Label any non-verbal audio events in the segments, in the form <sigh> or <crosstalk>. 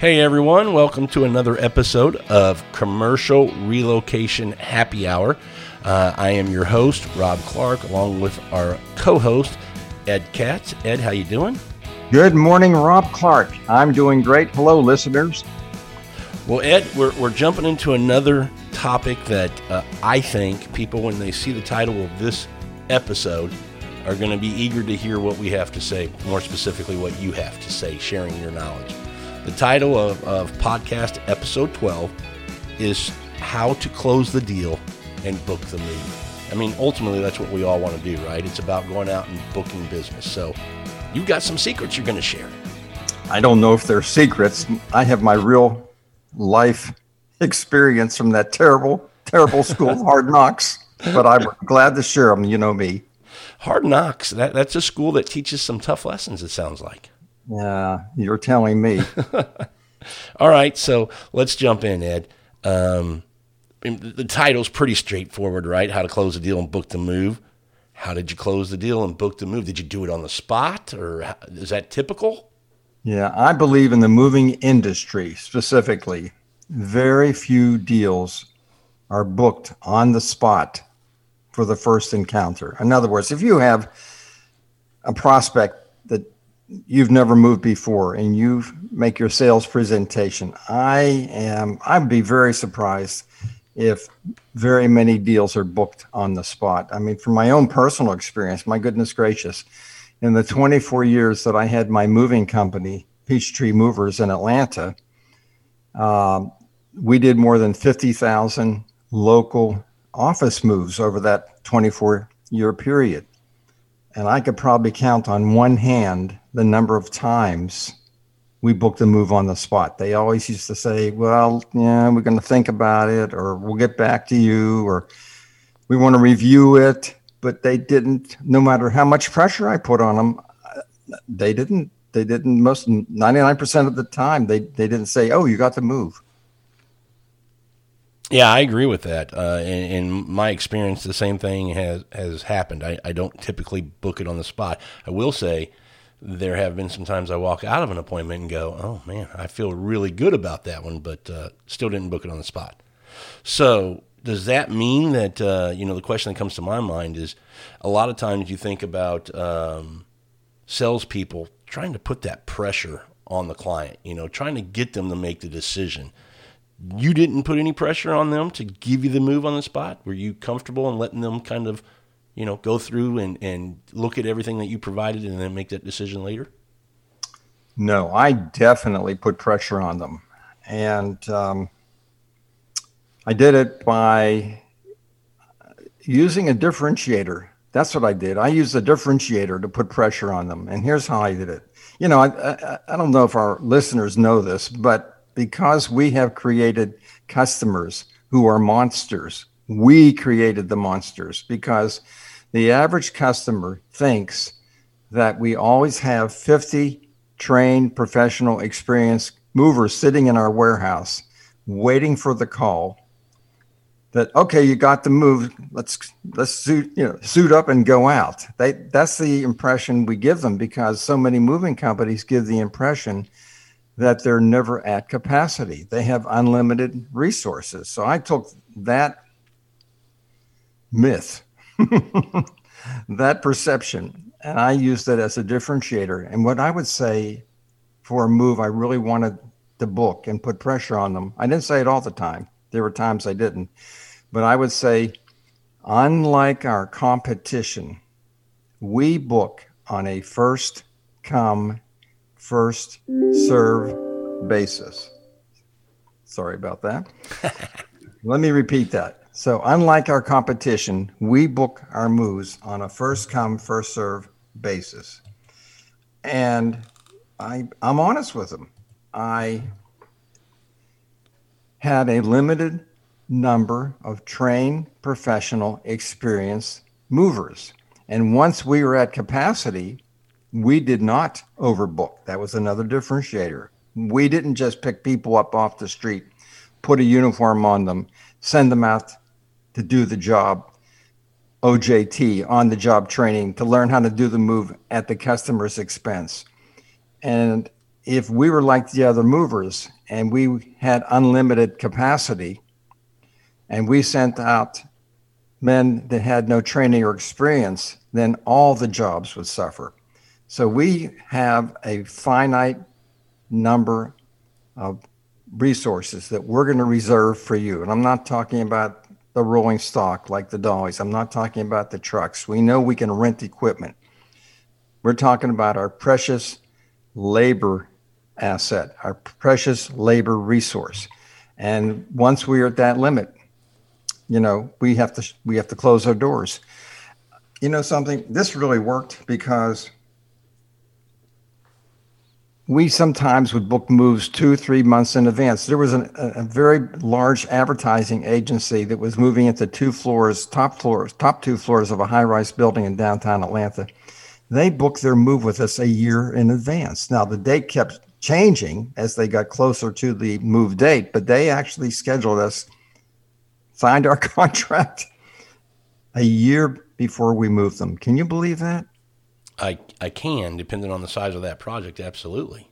Hey everyone, welcome to another episode of Commercial Relocation Happy Hour. Uh, I am your host, Rob Clark, along with our co-host, Ed Katz. Ed, how you doing? Good morning, Rob Clark. I'm doing great. Hello, listeners. Well, Ed, we're, we're jumping into another topic that uh, I think people, when they see the title of this episode, are going to be eager to hear what we have to say, more specifically, what you have to say, sharing your knowledge. The title of, of podcast episode 12 is How to Close the Deal and Book the Move. I mean, ultimately, that's what we all want to do, right? It's about going out and booking business. So, you've got some secrets you're going to share. I don't know if they're secrets. I have my real life experience from that terrible, terrible school of hard knocks, but I'm glad to share them. You know me. Hard knocks. That, that's a school that teaches some tough lessons, it sounds like. Yeah, you're telling me. <laughs> All right, so let's jump in, Ed. Um, the title's pretty straightforward, right? How to close a deal and book the move. How did you close the deal and book the move? Did you do it on the spot, or is that typical? Yeah, I believe in the moving industry specifically. Very few deals are booked on the spot for the first encounter. In other words, if you have a prospect that you've never moved before and you make your sales presentation, I am I'd be very surprised if very many deals are booked on the spot. I mean, from my own personal experience, my goodness gracious, in the 24 years that I had my moving company, Peachtree Movers in Atlanta, um, we did more than 50,000 local office moves over that 24 year period. And I could probably count on one hand the number of times we booked a move on the spot. They always used to say, well, yeah, we're going to think about it, or we'll get back to you, or we want to review it. But they didn't, no matter how much pressure I put on them, they didn't, they didn't, most 99% of the time, they, they didn't say, oh, you got to move. Yeah, I agree with that. Uh, in, in, my experience, the same thing has has happened. I, I don't typically book it on the spot. I will say there have been some times I walk out of an appointment and go, "Oh man, I feel really good about that one," but uh, still didn't book it on the spot. So does that mean that uh, you know the question that comes to my mind is a lot of times you think about um, salespeople trying to put that pressure on the client, you know, trying to get them to make the decision you didn't put any pressure on them to give you the move on the spot? Were you comfortable in letting them kind of, you know, go through and, and look at everything that you provided and then make that decision later? No, I definitely put pressure on them. And um, I did it by using a differentiator. That's what I did. I used a differentiator to put pressure on them. And here's how I did it. You know, I, I, I don't know if our listeners know this, but because we have created customers who are monsters. We created the monsters because the average customer thinks that we always have 50 trained, professional, experienced movers sitting in our warehouse waiting for the call that okay you got the move let's let's suit you know suit up and go out they that's the impression we give them because so many moving companies give the impression that they're never at capacity. They have unlimited resources. So I took that myth, <laughs> that perception, and I used it as a differentiator. And what I would say for a move I really wanted to book and put pressure on them, I didn't say it all the time. There were times I didn't. But I would say, unlike our competition, we book on a first come first serve basis. Sorry about that. <laughs> Let me repeat that. So, unlike our competition, we book our moves on a first come, first serve basis. And I, I'm honest with them. I had a limited number of trained, professional, experienced movers. And once we were at capacity, we did not overbook. That was another differentiator. We didn't just pick people up off the street, put a uniform on them, send them out to do the job, OJT, on the job training to learn how to do the move at the customer's expense. And if we were like the other movers and we had unlimited capacity and we sent out men that had no training or experience, then all the jobs would suffer. So we have a finite number of resources that we're going to reserve for you. And I'm not talking about the rolling stock like the dollies. I'm not talking about the trucks. We know we can rent equipment. We're talking about our precious labor asset, our precious labor resource. And once we are at that limit, you know, we have to we have to close our doors. You know something? This really worked because we sometimes would book moves two, three months in advance. There was an, a, very large advertising agency that was moving into two floors, top floors, top two floors of a high rise building in downtown Atlanta. They booked their move with us a year in advance. Now, the date kept changing as they got closer to the move date, but they actually scheduled us, signed our <laughs> contract a year before we moved them. Can you believe that? I I can, depending on the size of that project. Absolutely.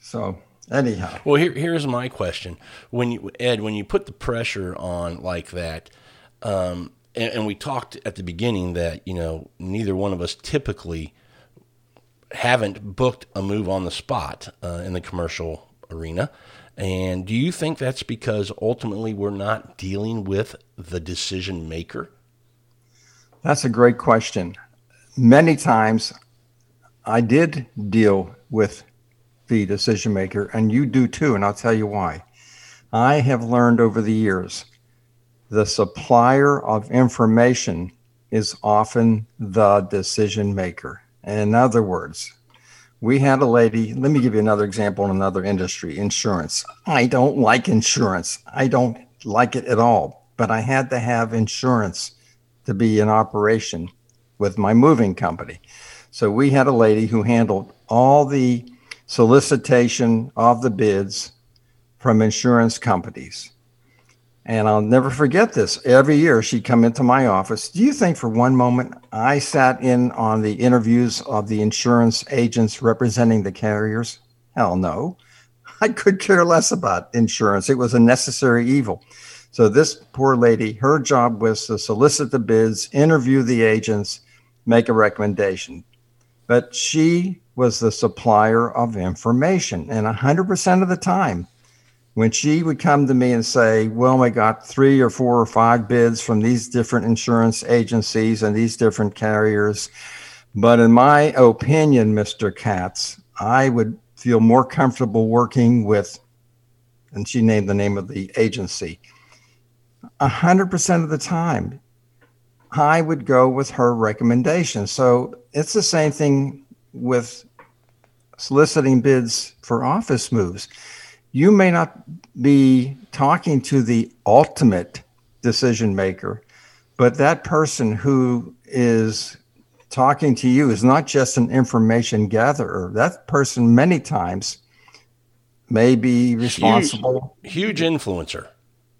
So anyhow, well, here here's my question: When you Ed, when you put the pressure on like that, um, and, and we talked at the beginning that you know neither one of us typically haven't booked a move on the spot uh, in the commercial arena. And do you think that's because ultimately we're not dealing with the decision maker? That's a great question. Many times I did deal with the decision maker, and you do too, and I'll tell you why. I have learned over the years the supplier of information is often the decision maker. In other words, we had a lady, let me give you another example in another industry insurance. I don't like insurance, I don't like it at all, but I had to have insurance to be in operation with my moving company. So we had a lady who handled all the solicitation of the bids from insurance companies. And I'll never forget this. Every year she'd come into my office. Do you think for one moment I sat in on the interviews of the insurance agents representing the carriers? Hell no. <laughs> I could care less about insurance. It was a necessary evil. So this poor lady, her job was to solicit the bids, interview the agents, make a recommendation. But she was the supplier of information. And 100% of the time, when she would come to me and say, Well, I got three or four or five bids from these different insurance agencies and these different carriers. But in my opinion, Mr. Katz, I would feel more comfortable working with, and she named the name of the agency, 100% of the time, I would go with her recommendation. So it's the same thing with soliciting bids for office moves. You may not be talking to the ultimate decision maker, but that person who is talking to you is not just an information gatherer. That person, many times, may be responsible. Huge, huge influencer.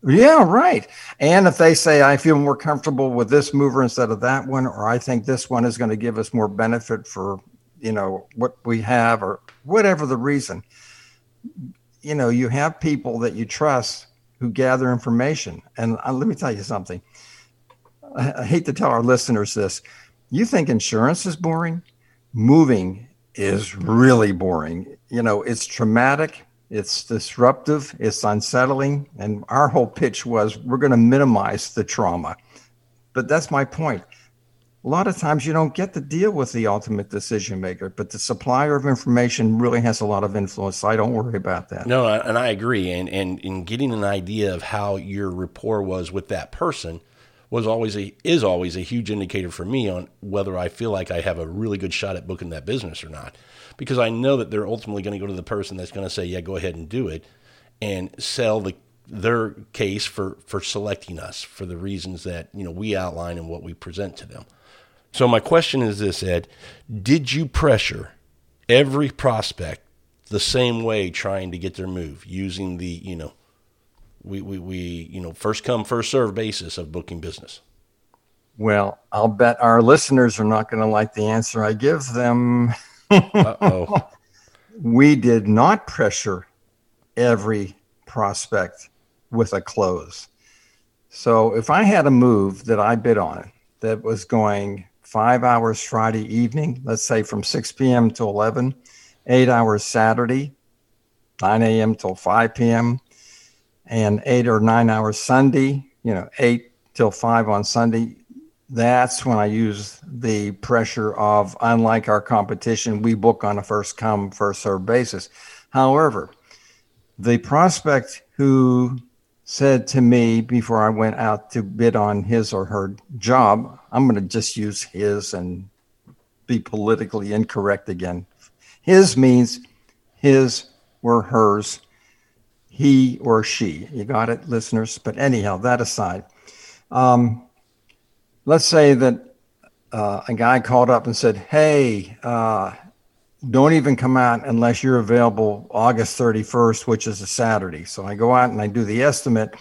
Yeah, right. And if they say, I feel more comfortable with this mover instead of that one, or I think this one is going to give us more benefit for, you know, what we have, or whatever the reason, you know, you have people that you trust who gather information. And uh, let me tell you something. I, I hate to tell our listeners this. You think insurance is boring? Moving is really boring. You know, it's traumatic it's disruptive, it's unsettling, and our whole pitch was we're going to minimize the trauma. But that's my point. A lot of times you don't get to deal with the ultimate decision maker, but the supplier of information really has a lot of influence. So I don't worry about that. No, and I agree. And and in getting an idea of how your rapport was with that person was always a is always a huge indicator for me on whether I feel like I have a really good shot at booking that business or not because I know that they're ultimately going to go to the person that's going to say, "Yeah, go ahead and do it," and sell the their case for for selecting us for the reasons that you know we outline and what we present to them. So my question is this, Ed: Did you pressure every prospect the same way, trying to get their move using the you know we we, we you know first come first serve basis of booking business? Well, I'll bet our listeners are not going to like the answer I give them. <laughs> oh. we did not pressure every prospect with a close. So if I had a move that I bid on that was going five hours Friday evening, let's say from 6 p.m. to 11, eight hours Saturday, 9 a.m. till 5 p.m., and eight or nine hours Sunday, you know, eight till five on Sunday. That's when I use the pressure of, unlike our competition, we book on a first come, first serve basis. However, the prospect who said to me before I went out to bid on his or her job, I'm going to just use his and be politically incorrect again. His means his or hers, he or she. You got it, listeners? But anyhow, that aside, um, let's say that uh, a guy called up and said, Hey, uh, don't even come out unless you're available August 31st, which is a Saturday. So I go out and I do the estimate,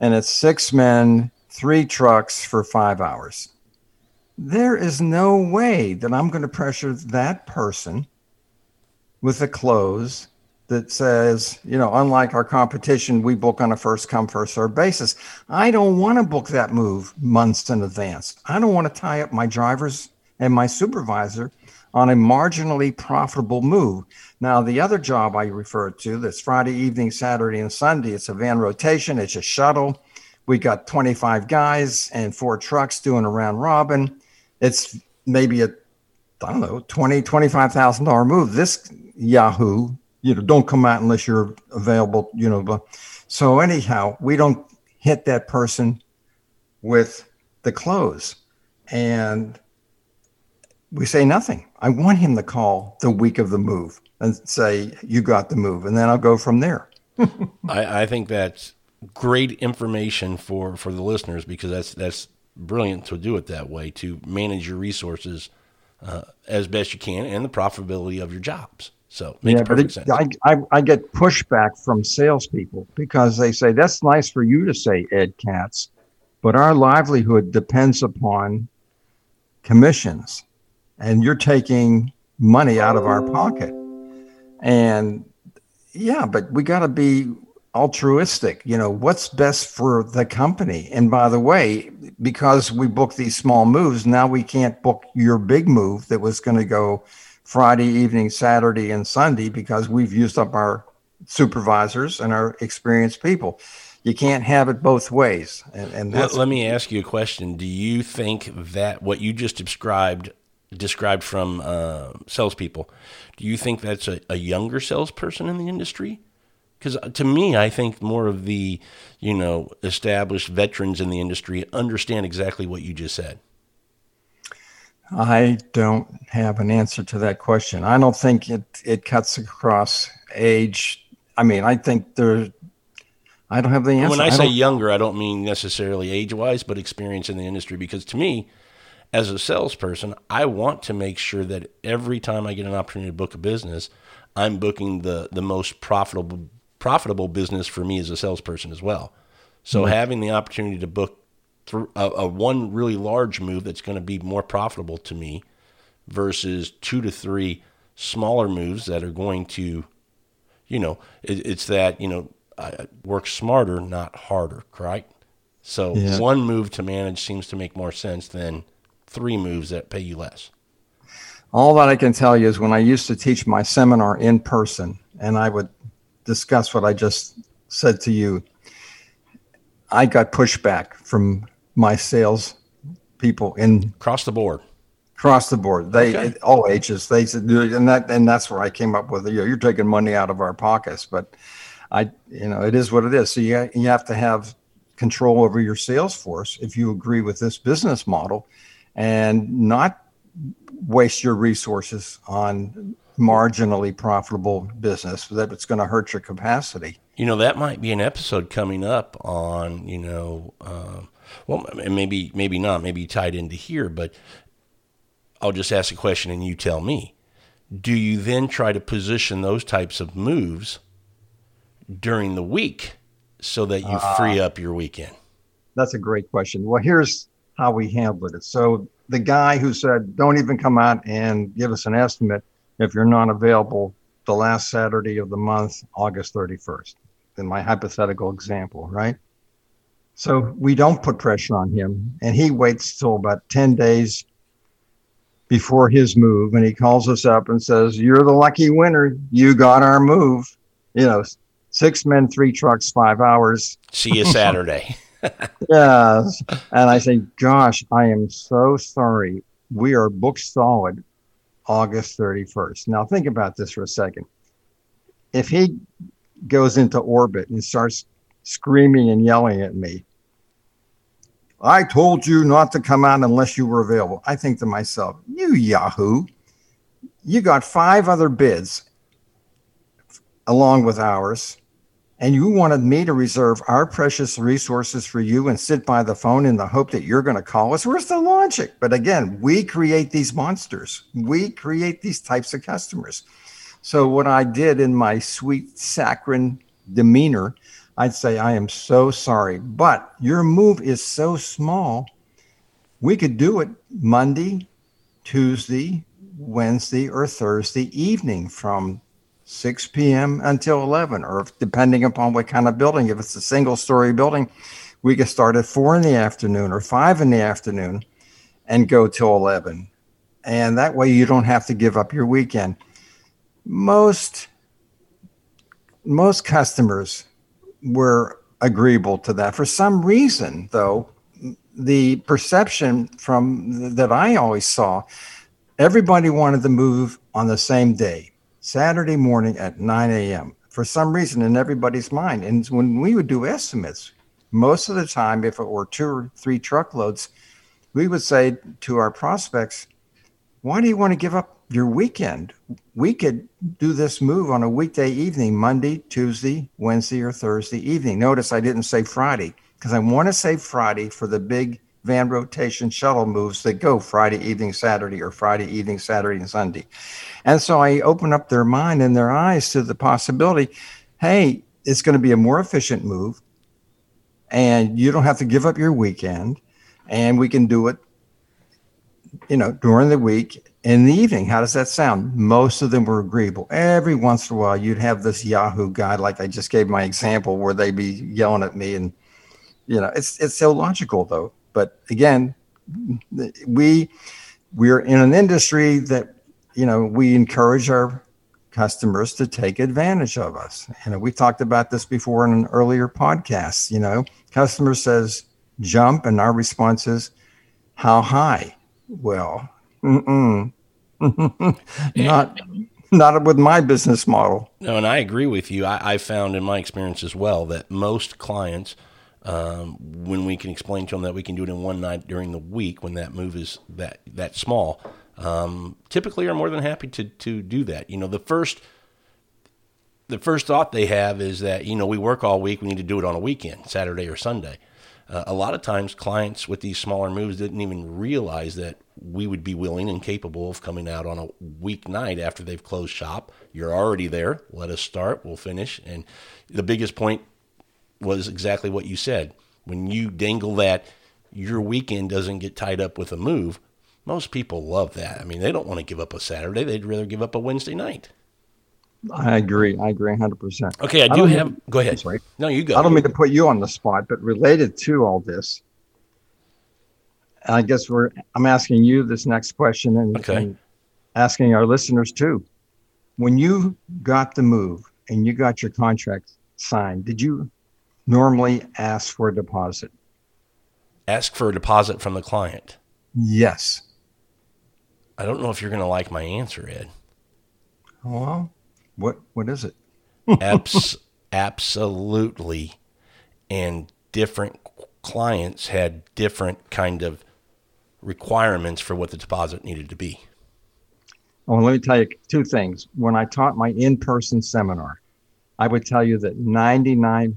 and it's six men, three trucks for five hours. There is no way that I'm going to pressure that person with a close that says, you know, unlike our competition, we book on a first come, first serve basis. I don't want to book that move months in advance. I don't want to tie up my drivers and my supervisor on a marginally profitable move. Now, the other job I referred to that's Friday evening, Saturday, and Sunday, it's a van rotation, it's a shuttle. We got 25 guys and four trucks doing a round robin. It's maybe a, I don't know, 20, $25,000 move. This Yahoo, you know, don't come out unless you're available, you know. But so, anyhow, we don't hit that person with the close. And we say nothing. I want him to call the week of the move and say, You got the move. And then I'll go from there. <laughs> I, I, think that's great information for, for the listeners because that's, that's brilliant to do it that way to manage your resources uh, as best you can and the profitability of your jobs. So yeah, but it, I, I, I, get pushback from salespeople because they say that's nice for you to say, Ed Katz, but our livelihood depends upon commissions and you're taking money out of our pocket. And yeah, but we got to be altruistic. You know, what's best for the company? And by the way, because we book these small moves, now we can't book your big move that was going to go Friday evening, Saturday, and Sunday because we've used up our supervisors and our experienced people. You can't have it both ways. And, and let, let me ask you a question. Do you think that what you just described described from uh, salespeople. Do you think that's a, a younger salesperson in the industry? Because uh, to me, I think more of the, you know, established veterans in the industry understand exactly what you just said. I don't have an answer to that question. I don't think it, it cuts across age. I mean, I think there. I don't have the answer. When I, I say younger, I don't mean necessarily age wise, but experience in the industry. Because to me, as a salesperson, I want to make sure that every time I get an opportunity to book a business, I'm booking the the most profitable profitable business for me as a salesperson as well. So mm-hmm. having the opportunity to book through a, a one really large move that's going to be more profitable to me versus two to three smaller moves that are going to, you know, it, it's that you know I work smarter, not harder, right? So yeah. one move to manage seems to make more sense than three moves that pay you less? All that I can tell you is when I used to teach my seminar in person and I would discuss what I just said to you, I got pushback from my sales people in across the board. Across the board, they okay. all ages. They said, and that and that's where I came up with. You know, you're taking money out of our pockets, but I, you know, it is what it is. So you you have to have control over your sales force if you agree with this business model and not waste your resources on marginally profitable business that it's going to hurt your capacity. You know, that might be an episode coming up on, you know, uh, well, maybe, maybe not, maybe tied into here, but I'll just ask a question and you tell me. Do you then try to position those types of moves during the week so that you uh, free up your weekend? That's a great question. Well, here's how we handled it. So the guy who said, "Don't even come out and give us an estimate," if you're not available the last Saturday of the month, August 31st, in my hypothetical example, right? So we don't put pressure on him, and he waits till about 10 days before his move, and he calls us up and says, You're the lucky winner. You got our move. You know, six men, three trucks, five hours. See you Saturday. <laughs> <laughs> yes. And I say, Gosh, I am so sorry. We are booked solid August 31st. Now, think about this for a second. If he goes into orbit and starts screaming and yelling at me, I told you not to come out unless you were available. I think to myself, you Yahoo, you got five other bids along with ours, and you wanted me to reserve our precious resources for you and sit by the phone in the hope that you're going to call us. Where's the logic? But again, we create these monsters, we create these types of customers. So, what I did in my sweet saccharine demeanor I'd say, I am so sorry, but your move is so small. We could do it Monday, Tuesday, Wednesday, or Thursday evening from 6 p.m. until 11, or depending upon what kind of building. If it's a single story building, we could start at 4 in the afternoon or 5 in the afternoon and go till 11. And that way you don't have to give up your weekend. Most most customers were agreeable to that. For some reason, though, the perception from that I always saw, everybody wanted to move on the same day, Saturday morning at 9 a.m. For some reason, in everybody's mind, and when we would do estimates, most of the time, if it were two or three truckloads, we would say to our prospects, "Why do you want to give up your weekend. We could do this move on a weekday evening, Monday, Tuesday, Wednesday, or Thursday evening. Notice I didn't say Friday because I want to say Friday for the big van rotation shuttle moves that go Friday evening, Saturday, or Friday evening, Saturday, and Sunday. And so I open up their mind and their eyes to the possibility hey, it's going to be a more efficient move, and you don't have to give up your weekend, and we can do it you know, during the week in the evening. How does that sound? Most of them were agreeable. Every once in a while, you'd have this Yahoo guy, like I just gave my example, where they'd be yelling at me, and you know, it's it's illogical though. But again, we we're in an industry that you know we encourage our customers to take advantage of us. You know, we talked about this before in an earlier podcast. You know, customer says jump, and our response is how high well. <laughs> not not with my business model. No, and I agree with you. I, I found in my experience as well that most clients, um, when we can explain to them that we can do it in one night during the week when that move is that that small, um, typically are more than happy to to do that. You know, the first the first thought they have is that you know we work all week, we need to do it on a weekend, Saturday or Sunday. Uh, a lot of times, clients with these smaller moves didn't even realize that we would be willing and capable of coming out on a weeknight after they've closed shop. You're already there. Let us start. We'll finish. And the biggest point was exactly what you said. When you dangle that your weekend doesn't get tied up with a move, most people love that. I mean, they don't want to give up a Saturday. They'd rather give up a Wednesday night. I agree. I agree 100%. Okay, I do I have. Mean, go ahead. Sorry. No, you go. I don't mean to put you on the spot, but related to all this, I guess we're. I'm asking you this next question, and, okay. and asking our listeners too. When you got the move and you got your contract signed, did you normally ask for a deposit? Ask for a deposit from the client. Yes. I don't know if you're going to like my answer, Ed. Well, what what is it? Abs- absolutely, and different clients had different kind of requirements for what the deposit needed to be. Oh, well, let me tell you two things. When I taught my in-person seminar, I would tell you that 99%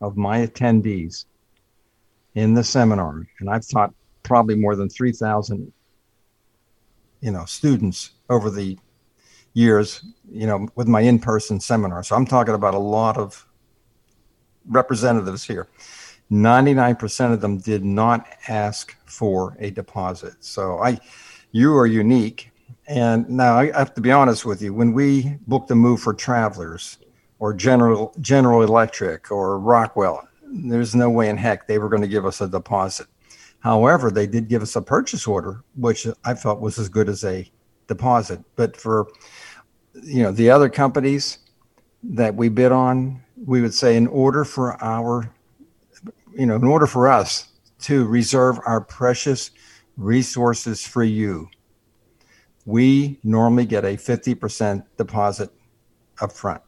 of my attendees in the seminar, and I've taught probably more than 3,000, you know, students over the years, you know, with my in-person seminar. So I'm talking about a lot of representatives here. 99% of them did not ask for a deposit. So I you are unique And now I have to be honest with you. When we booked a move for Travelers or General General Electric or Rockwell, there's no way in heck they were going to give us a deposit. However, they did give us a purchase order, which I felt was as good as a deposit. But for you know the other companies that we bid on, we would say in order for our you know in order for us to reserve our precious resources for you, we normally get a 50% deposit up front.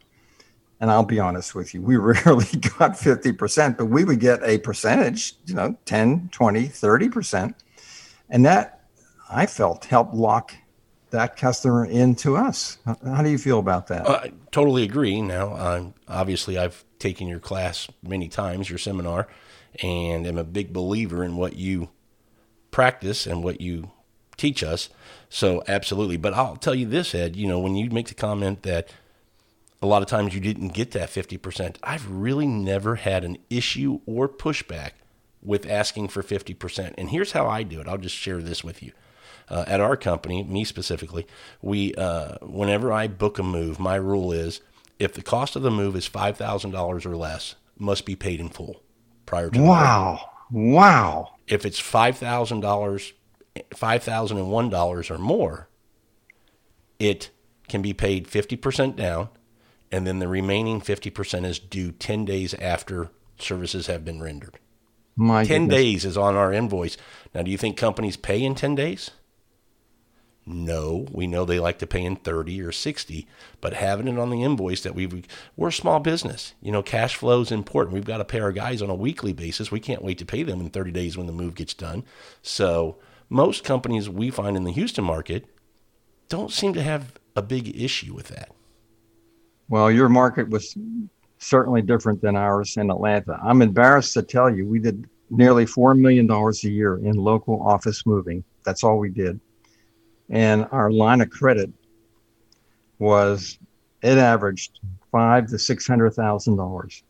And I'll be honest with you, we <laughs> rarely got 50%, but we would get a percentage, you know, 10, 20, 30%. And that I felt helped lock that customer into us. How do you feel about that? Uh, I totally agree. Now, obviously, I've taken your class many times, your seminar, and am a big believer in what you practice and what you teach us. So, absolutely. But I'll tell you this, Ed, you know, when you make the comment that a lot of times you didn't get that 50%, I've really never had an issue or pushback with asking for 50%. And here's how I do it. I'll just share this with you. Uh, at our company, me specifically, we uh, whenever I book a move, my rule is if the cost of the move is five thousand dollars or less, must be paid in full prior to. Wow! Wow! If it's five thousand dollars, five thousand and one dollars or more, it can be paid fifty percent down, and then the remaining fifty percent is due ten days after services have been rendered. My 10 goodness. days is on our invoice. Now, do you think companies pay in 10 days? No, we know they like to pay in 30 or 60, but having it on the invoice that we've, we're a small business. You know, cash flow is important. We've got to pay our guys on a weekly basis. We can't wait to pay them in 30 days when the move gets done. So, most companies we find in the Houston market don't seem to have a big issue with that. Well, your market was certainly different than ours in Atlanta. I'm embarrassed to tell you, we did nearly $4 million a year in local office moving. That's all we did. And our line of credit was, it averaged five to $600,000.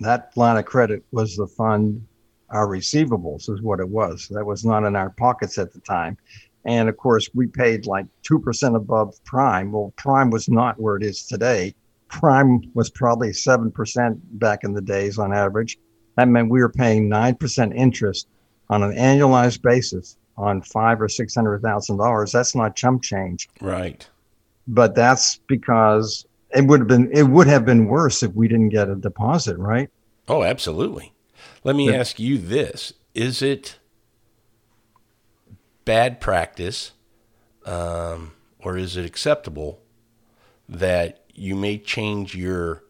That line of credit was the fund our receivables is what it was. That was not in our pockets at the time. And of course, we paid like 2% above prime. Well, prime was not where it is today prime was probably 7% back in the days on average. That meant we were paying 9% interest on an annualized basis on five or six hundred thousand dollars. That's not chump change. Right. But that's because it would have been it would have been worse if we didn't get a deposit, right? Oh, absolutely. Let me Yeah. ask you this: Is it bad practice, um, or is it acceptable that you may change your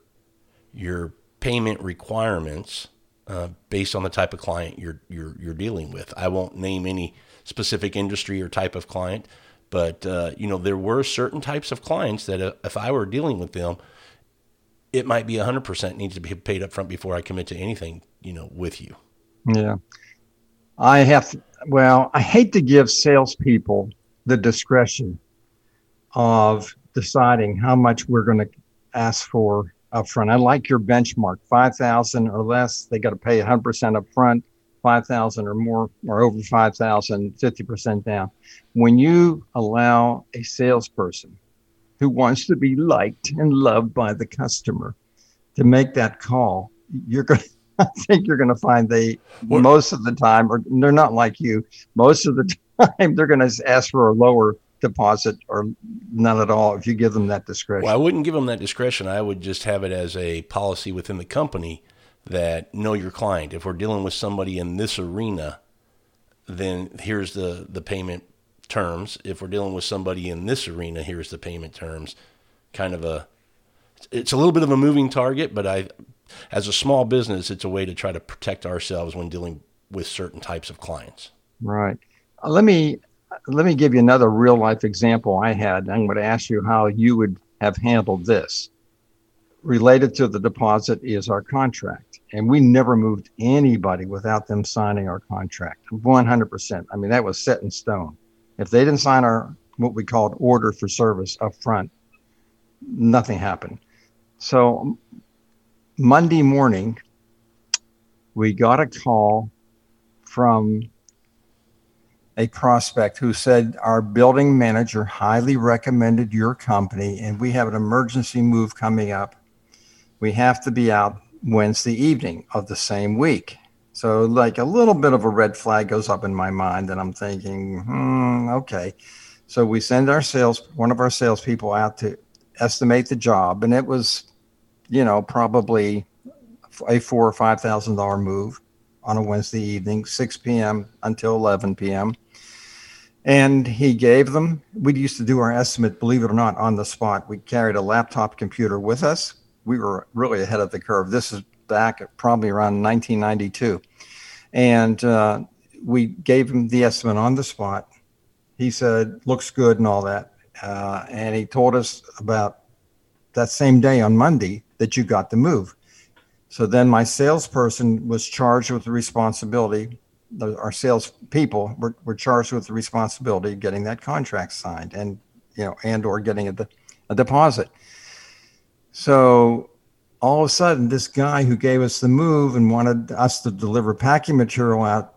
your payment requirements uh, based on the type of client you're you're you're dealing with? I won't name any specific industry or type of client, but uh, you know there were certain types of clients that uh, if I were dealing with them, it might be 100% needs to be paid up front before I commit to anything, you know, with you. Yeah. I have, well, I hate to give salespeople the discretion of deciding how much we're going to ask for upfront. I like your benchmark 5,000 or less. They got to pay 100% upfront, 5,000 or more, or over 5,000, 50% down. When you allow a salesperson who wants to be liked and loved by the customer to make that call, you're going <laughs> to I think you're going to find they What- most of the time, or they're not like you. Most of the <laughs> time, they're going to ask for a lower deposit or none at all if you give them that discretion. Well, I wouldn't give them that discretion. I would just have it as a policy within the company that know your client. If we're dealing with somebody in this arena, then here's the, the payment terms. If we're dealing with somebody in this arena, here's the payment terms. Kind of a, it's a little bit of a moving target, but I, as a small business, it's a way to try to protect ourselves when dealing with certain types of clients. Right. Uh, let me let me give you another real life example I had. I'm going to ask you how you would have handled this. Related to the deposit is our contract, and we never moved anybody without them signing our contract. 100%. I mean, that was set in stone. If they didn't sign our what we called order for service up front, nothing happened. So Monday morning, we got a call from a prospect who said our building manager highly recommended your company and we have an emergency move coming up. We have to be out Wednesday evening of the same week. So, like a little bit of a red flag goes up in my mind, and I'm thinking, hmm, okay. So we send our sales, one of our salespeople out to estimate the job, and it was, you know, probably a four or five thousand dollar move on a Wednesday evening, 6 p.m. until 11 p.m. And he gave them, we used to do our estimate, believe it or not, on the spot. We carried a laptop computer with us. We were really ahead of the curve. This is back probably around 1992. And uh, we gave him the estimate on the spot. He said, looks good and all that. Uh, and he told us about that same day on Monday that you got the move. So then my salesperson was charged with the responsibility. The, our sales people were, were charged with the responsibility of getting that contract signed and you know and or getting a, a deposit. So all of a sudden, this guy who gave us the move and wanted us to deliver packing material out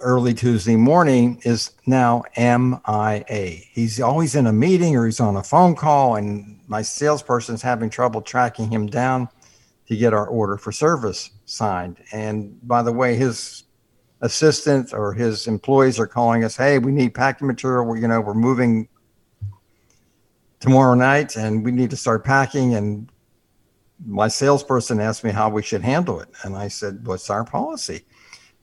early Tuesday morning is now MIA. He's always in a meeting or he's on a phone call, and my salesperson is having trouble tracking him down to get our order for service signed. And by the way, his assistant or his employees are calling us, "Hey, we need packing material. We're, you know, we're moving tomorrow night, and we need to start packing." And my salesperson asked me how we should handle it, and I said, "What's our policy?"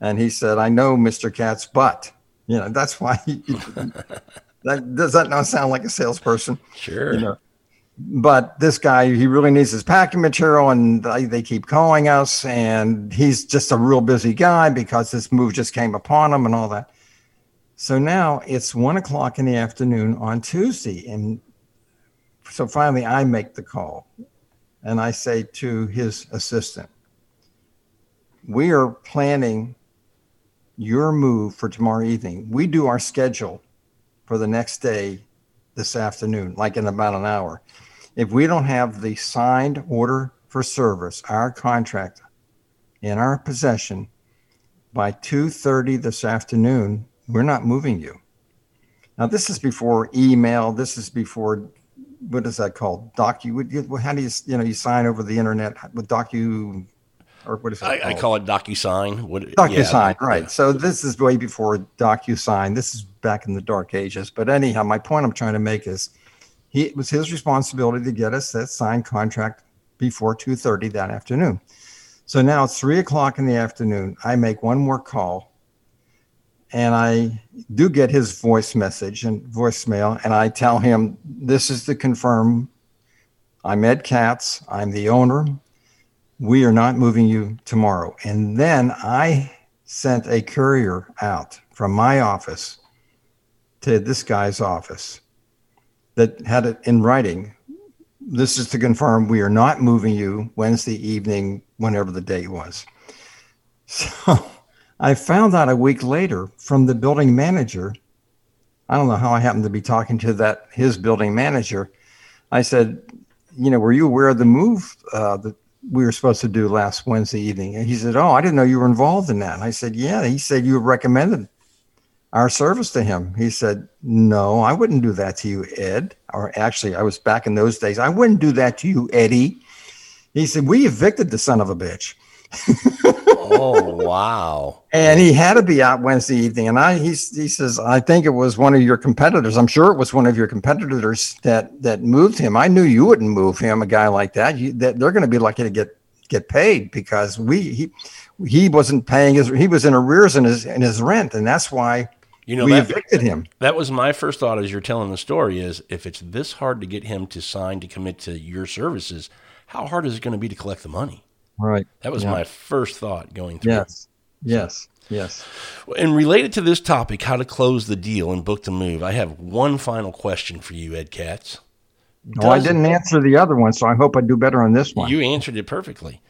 And he said, "I know, Mr. Katz, but you know that's why." He, <laughs> that does that not sound like a salesperson? Sure. You know, but this guy he really needs his packing material and they, keep calling us and he's just a real busy guy because this move just came upon him and all that. So now it's one o'clock in the afternoon on tuesday and so finally i make the call and i say to his assistant we are planning your move for tomorrow evening. We do our schedule for the next day this afternoon like in about an hour if we don't have the signed order for service, our contract in our possession by 2:30 this afternoon, we're not moving you. Now this is before email, this is before what is that called? Docu how do you you know you sign over the internet with docu or what is it? I, I, call it DocuSign. What, DocuSign, yeah, right. Yeah. So this is way before DocuSign. This is back in the dark ages. But anyhow, my point I'm trying to make is he, it was his responsibility to get us that signed contract before 2.30 that afternoon so now it's 3 o'clock in the afternoon i make one more call and i do get his voice message and voicemail and i tell him this is to confirm i'm ed katz i'm the owner we are not moving you tomorrow and then i sent a courier out from my office to this guy's office that had it in writing. This is to confirm we are not moving you Wednesday evening, whenever the date was. <laughs> So I found out a week later from the building manager. I don't know how I happened to be talking to that his building manager. I said, you know, were you aware of the move uh, that we were supposed to do last Wednesday evening? And he said, oh, I didn't know you were involved in that. And I said, yeah. He said you recommended our service to him. He said, No, I wouldn't do that to you, Ed. Or actually, I was back in those days. I wouldn't do that to you, Eddie. He said, We evicted the son of a bitch. <laughs> oh wow! And he had to be out Wednesday evening, and I he he says I think it was one of your competitors. I'm sure it was one of your competitors that that moved him. I knew you wouldn't move him, a guy like that. You, that they're going to be lucky to get get paid because we he he wasn't paying his he was in arrears in his in his rent, and that's why you know, we that, evicted him. That was my first thought as you're telling the story is if it's this hard to get him to sign to commit to your services, how hard is it going to be to collect the money? Right. That was yeah. my first thought going through. Yes. Yes. Yes. And related to this topic, how to close the deal and book the move, I have one final question for you, Ed Katz. Does, oh, I didn't answer the other one, so I hope I do better on this one. You answered it perfectly.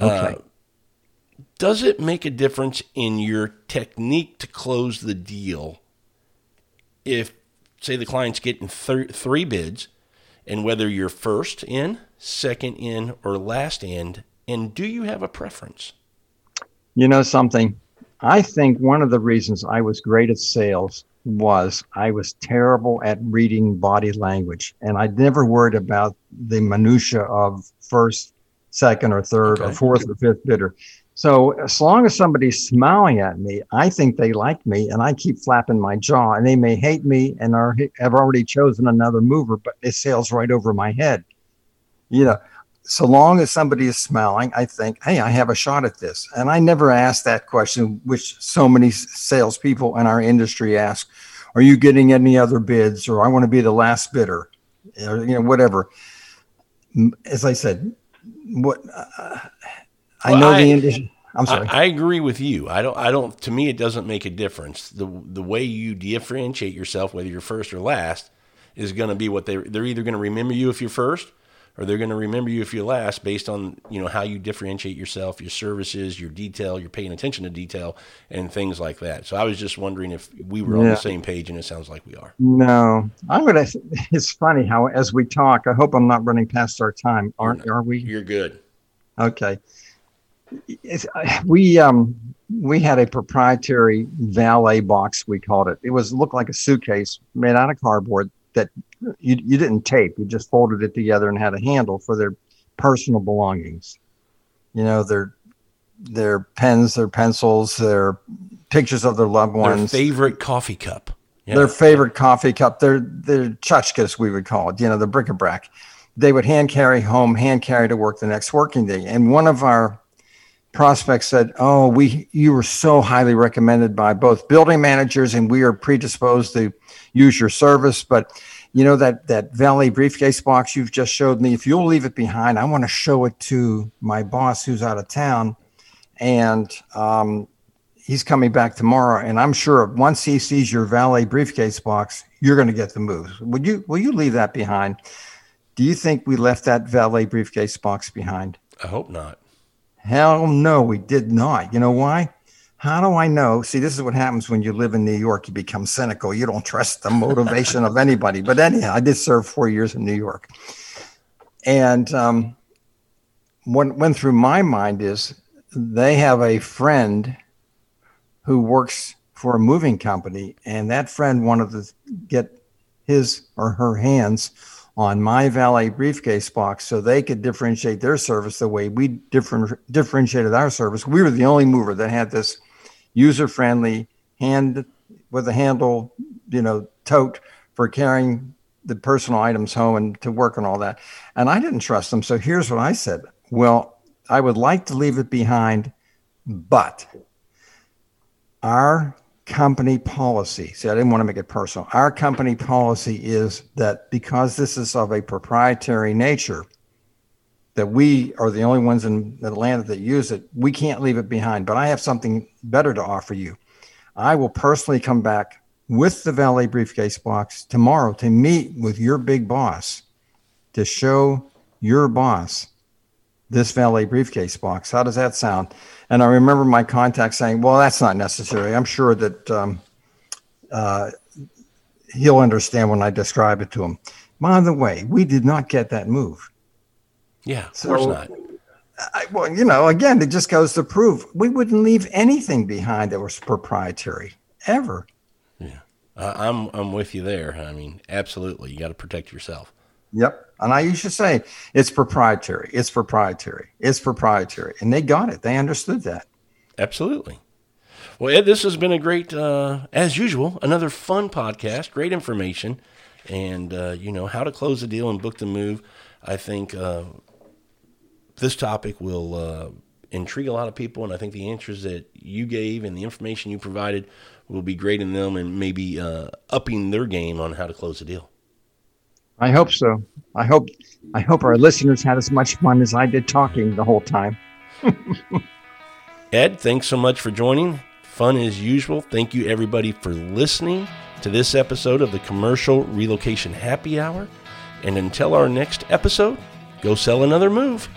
Okay. Uh, does it make a difference in your technique to close the deal if, say, the client's getting th- three bids and whether you're first in, second in, or last in? And do you have a preference? You know something? I think one of the reasons I was great at sales was I was terrible at reading body language, and I never worried about the minutia of first, second, or third, okay. or fourth, or fifth bidder. So as long as somebody's smiling at me, I think they like me, and I keep flapping my jaw. And they may hate me and are have already chosen another mover, but it sails right over my head. You know, so long as somebody is smiling, I think, hey, I have a shot at this. And I never ask that question, which so many salespeople in our industry ask: Are you getting any other bids? Or I want to be the last bidder, or you know, whatever. As I said, what. Uh, I know I, the industry. I'm sorry. I, I, agree with you. I don't. I don't. To me, it doesn't make a difference. the The way you differentiate yourself, whether you're first or last, is going to be what they they're either going to remember you if you're first, or they're going to remember you if you're last, based on you know how you differentiate yourself, your services, your detail, you're paying attention to detail, and things like that. So I was just wondering if we were yeah. on the same page, and it sounds like we are. No, I'm gonna. <laughs> It's funny how as we talk. I hope I'm not running past our time. Aren't are we? You're good. Okay <sighs> we um we had a proprietary valet box we called it it was looked like a suitcase made out of cardboard that you, you didn't tape. You just folded it together and had a handle for their personal belongings. You know their their pens their pencils their pictures of their loved ones. their favorite coffee cup. Yeah. their favorite coffee cup. Their their tchotchkes we would call it you know the bric-a-brac. They would hand carry home hand carry to work the next working day. And one of our prospects said, "Oh, we you were so highly recommended by both building managers, and we are predisposed to use your service. But you know that that valet briefcase box you've just showed me. If you'll leave it behind, I want to show it to my boss who's out of town, and um, he's coming back tomorrow. And I'm sure once he sees your valet briefcase box, you're going to get the moves. Would you? Will you leave that behind? Do you think we left that valet briefcase box behind? I hope not. Hell no, we did not. You know why? How do I know? See, this is what happens when you live in New York. You become cynical. You don't trust the motivation of anybody. But anyhow, I did serve four years in New York. And um, what went through my mind is they have a friend who works for a moving company, and that friend wanted to get his or her hands on my valet briefcase box so they could differentiate their service the way we different, differentiated our service. We were the only mover that had this user friendly hand with a handle, you know, tote for carrying the personal items home and to work and all that. And I didn't trust them. So here's what I said Well, I would like to leave it behind, but our company policy. See, I didn't want to make it personal. Our company policy is that because this is of a proprietary nature, that we are the only ones in Atlanta that use it, we can't leave it behind. But I have something better to offer you. I will personally come back with the valet briefcase box tomorrow to meet with your big boss to show your boss this valet briefcase box. How does that sound? And I remember my contact saying, well, that's not necessary. I'm sure that um, uh, he'll understand when I describe it to him. By the way, we did not get that move. Yeah, of so, course not. I, well, you know, again, it just goes to prove we wouldn't leave anything behind that was proprietary ever. Yeah, uh, I'm I'm with you there. I mean, absolutely, you got to protect yourself. Yep. And I used to say, it's proprietary, it's proprietary, it's proprietary. And they got it. They understood that. Absolutely. Well, Ed, this has been a great, uh, as usual, another fun podcast, great information, and, uh, you know, how to close a deal and book the move. I think uh, this topic will uh, intrigue a lot of people, and I think the answers that you gave and the information you provided will be great in them and maybe uh, upping their game on how to close a deal. I hope so. I hope I hope our listeners had as much fun as I did talking the whole time. <laughs> Ed, thanks so much for joining. Fun as usual. Thank you everybody for listening to this episode of the Commercial Relocation Happy Hour. And until our next episode, go sell another move.